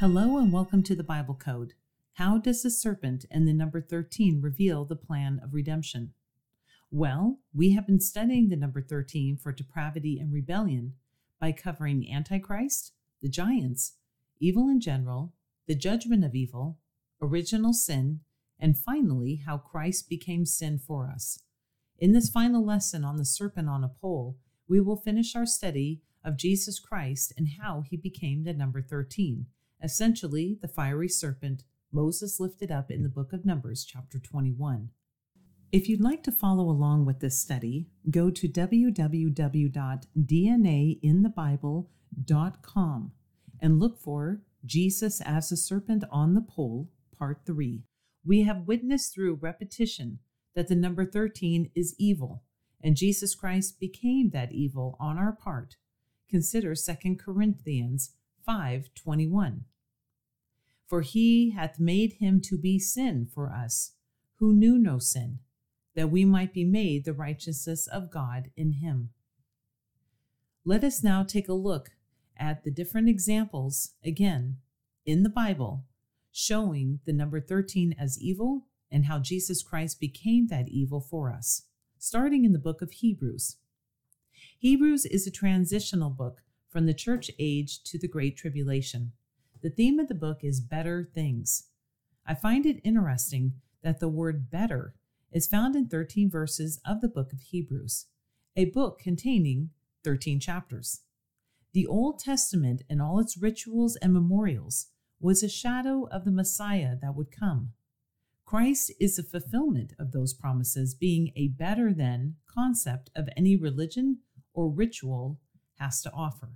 Hello and welcome to the Bible Code. How does the serpent and the number 13 reveal the plan of redemption? Well, we have been studying the number 13 for depravity and rebellion by covering Antichrist, the giants, evil in general, the judgment of evil, original sin, and finally, how Christ became sin for us. In this final lesson on the serpent on a pole, we will finish our study of Jesus Christ and how he became the number 13, essentially the fiery serpent Moses lifted up in the book of Numbers, chapter 21. If you'd like to follow along with this study, go to www.dnainthebible.com and look for Jesus as a Serpent on the Pole, Part 3. We have witnessed through repetition that the number 13 is evil, and Jesus Christ became that evil on our part. Consider 2 Corinthians 5:21. For he hath made him to be sin for us, who knew no sin, that we might be made the righteousness of God in him. Let us now take a look at the different examples again in the Bible showing the number 13 as evil and how Jesus Christ became that evil for us, starting in the book of Hebrews. Hebrews is a transitional book from the church age to the Great Tribulation. The theme of the book is better things. I find it interesting that the word better is found in 13 verses of the book of Hebrews, a book containing 13 chapters. The Old Testament and all its rituals and memorials was a shadow of the Messiah that would come. Christ is the fulfillment of those promises, being a better than concept of any religion or ritual has to offer.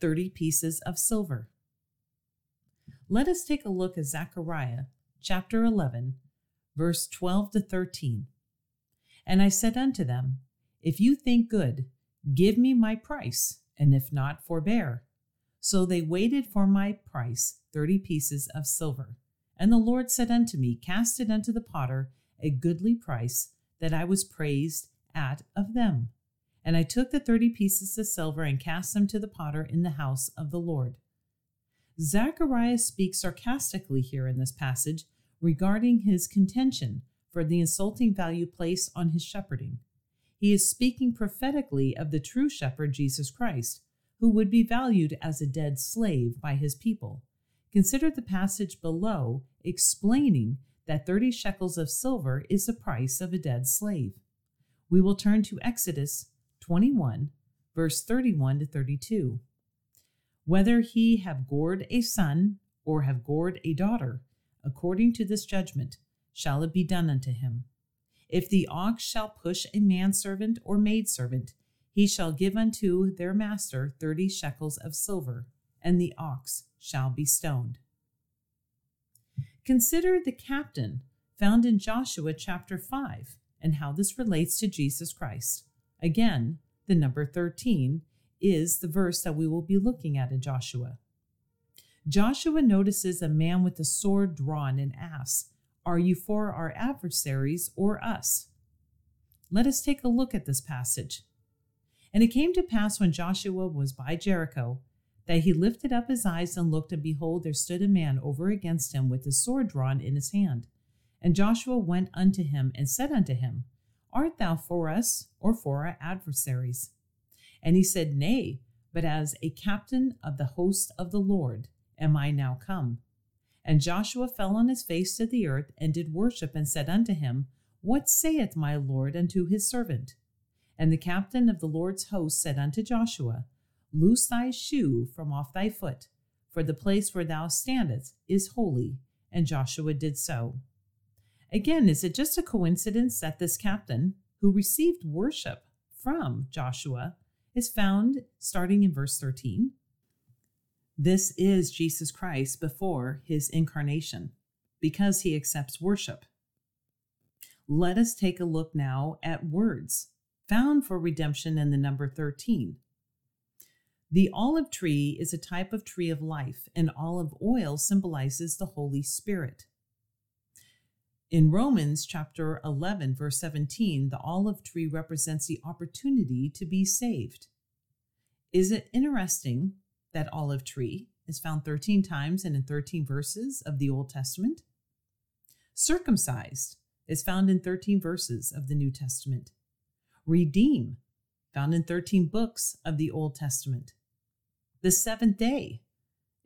30 pieces of silver. Let us take a look at Zechariah chapter 11, verse 12 to 13. And I said unto them, If you think good, give me my price, and if not, forbear. So they waited for my price, thirty pieces of silver. And the Lord said unto me, Cast it unto the potter a goodly price, that I was praised at of them. And I took the thirty pieces of silver and cast them to the potter in the house of the Lord. Zacharias speaks sarcastically here in this passage regarding his contention for the insulting value placed on his shepherding. He is speaking prophetically of the true shepherd, Jesus Christ, who would be valued as a dead slave by his people. Consider the passage below explaining that 30 shekels of silver is the price of a dead slave. We will turn to Exodus 21, verse 31 to 32. Whether he have gored a son or have gored a daughter, according to this judgment, shall it be done unto him. If the ox shall push a manservant or maidservant, he shall give unto their master thirty shekels of silver, and the ox shall be stoned. Consider the captain found in Joshua chapter 5 and how this relates to Jesus Christ. Again, the number 13 is the verse that we will be looking at in Joshua. Joshua notices a man with a sword drawn and asks, Are you for our adversaries or us? Let us take a look at this passage. And it came to pass when Joshua was by Jericho that he lifted up his eyes and looked, and behold, there stood a man over against him with his sword drawn in his hand. And Joshua went unto him and said unto him, Art thou for us or for our adversaries? And he said, Nay, but as a captain of the host of the Lord am I now come. And Joshua fell on his face to the earth and did worship and said unto him, What saith my Lord unto his servant? And the captain of the Lord's host said unto Joshua, Loose thy shoe from off thy foot, for the place where thou standest is holy. And Joshua did so. Again, is it just a coincidence that this captain, who received worship from Joshua, is found starting in verse 13? This is Jesus Christ before his incarnation, because he accepts worship. Let us take a look now at words found for redemption in the number 13. The olive tree is a type of tree of life, and olive oil symbolizes the Holy Spirit. In Romans chapter 11, verse 17, the olive tree represents the opportunity to be saved. Is it interesting that olive tree is found 13 times and in 13 verses of the Old Testament? Circumcised is found in 13 verses of the New Testament. Redeem, found in 13 books of the Old Testament. The seventh day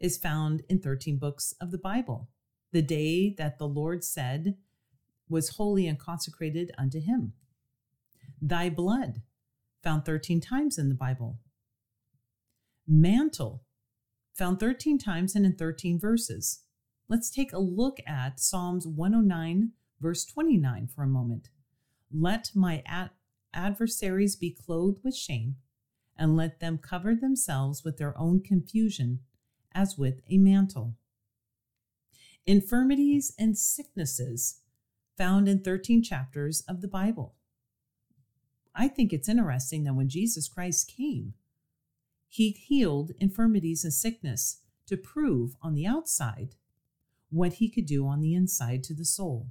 is found in 13 books of the Bible, the day that the Lord said was holy and consecrated unto him. Thy blood, found 13 times in the Bible. Mantle, found 13 times and in 13 verses. Let's take a look at Psalms 109, verse 29 for a moment. Let my ad- adversaries be clothed with shame, and let them cover themselves with their own confusion as with a mantle. Infirmities and sicknesses found in 13 chapters of the Bible. I think it's interesting that when Jesus Christ came, he healed infirmities and sickness to prove on the outside what he could do on the inside to the soul.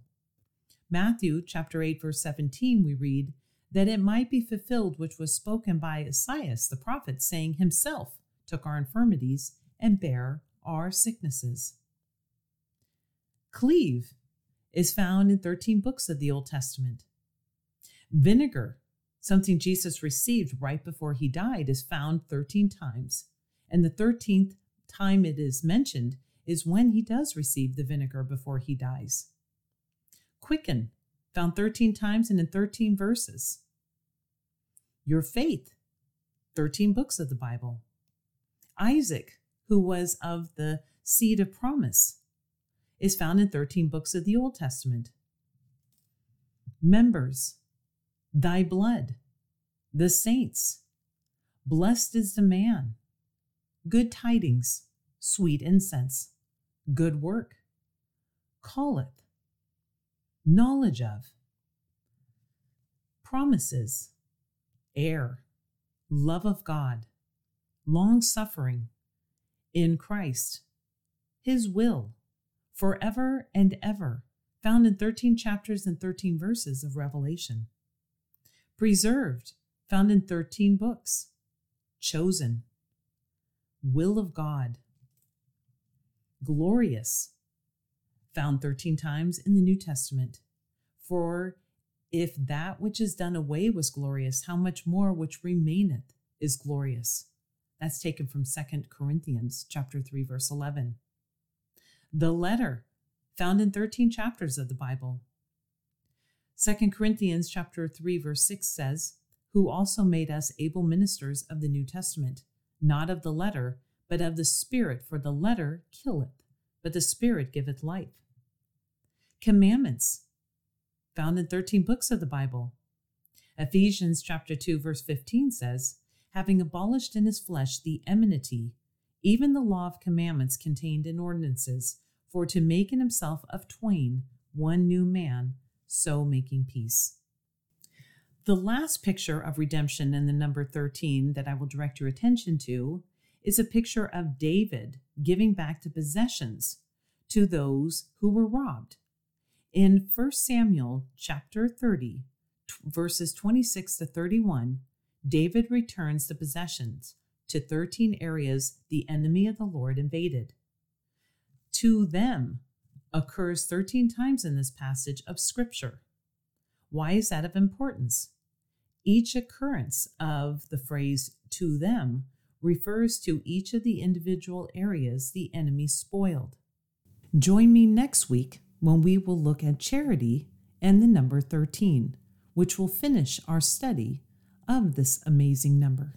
Matthew chapter 8 verse 17 we read that it might be fulfilled which was spoken by Esaias the prophet saying himself took our infirmities and bare our sicknesses. Cleave is found in 13 books of the Old Testament. Vinegar, something Jesus received right before he died, is found 13 times. And the 13th time it is mentioned is when he does receive the vinegar before he dies. Quicken, found 13 times and in 13 verses. Your faith, 13 books of the Bible. Isaac, who was of the seed of promise, is found in 13 books of the Old Testament. Members, thy blood, the saints, blessed is the man, good tidings, sweet incense, good work, calleth, knowledge of, promises, heir, love of God, long suffering, in Christ, His will, forever and ever, found in 13 chapters and 13 verses of Revelation. Preserved, found in 13 books. Chosen, will of God. Glorious, found 13 times in the New Testament. For if that which is done away was glorious, how much more which remaineth is glorious. That's taken from Second Corinthians chapter 3 verse 11. The letter found in 13 chapters of the Bible. Second Corinthians chapter 3 verse 6 says, "Who also made us able ministers of the New Testament, not of the letter, but of the Spirit, for the letter killeth, but the Spirit giveth life." Commandments found in 13 books of the Bible. Ephesians chapter 2 verse 15 says, having abolished in his flesh the enmity, even the law of commandments contained in ordinances, for to make in himself of twain one new man, so making peace. The last picture of redemption in the number 13 that I will direct your attention to is a picture of David giving back the possessions to those who were robbed. In 1 Samuel chapter 30, verses 26 to 31, David returns the possessions to 13 areas the enemy of the Lord invaded. To them occurs 13 times in this passage of Scripture. Why is that of importance? Each occurrence of the phrase to them refers to each of the individual areas the enemy spoiled. Join me next week when we will look at charity and the number 13, which will finish our study of this amazing number.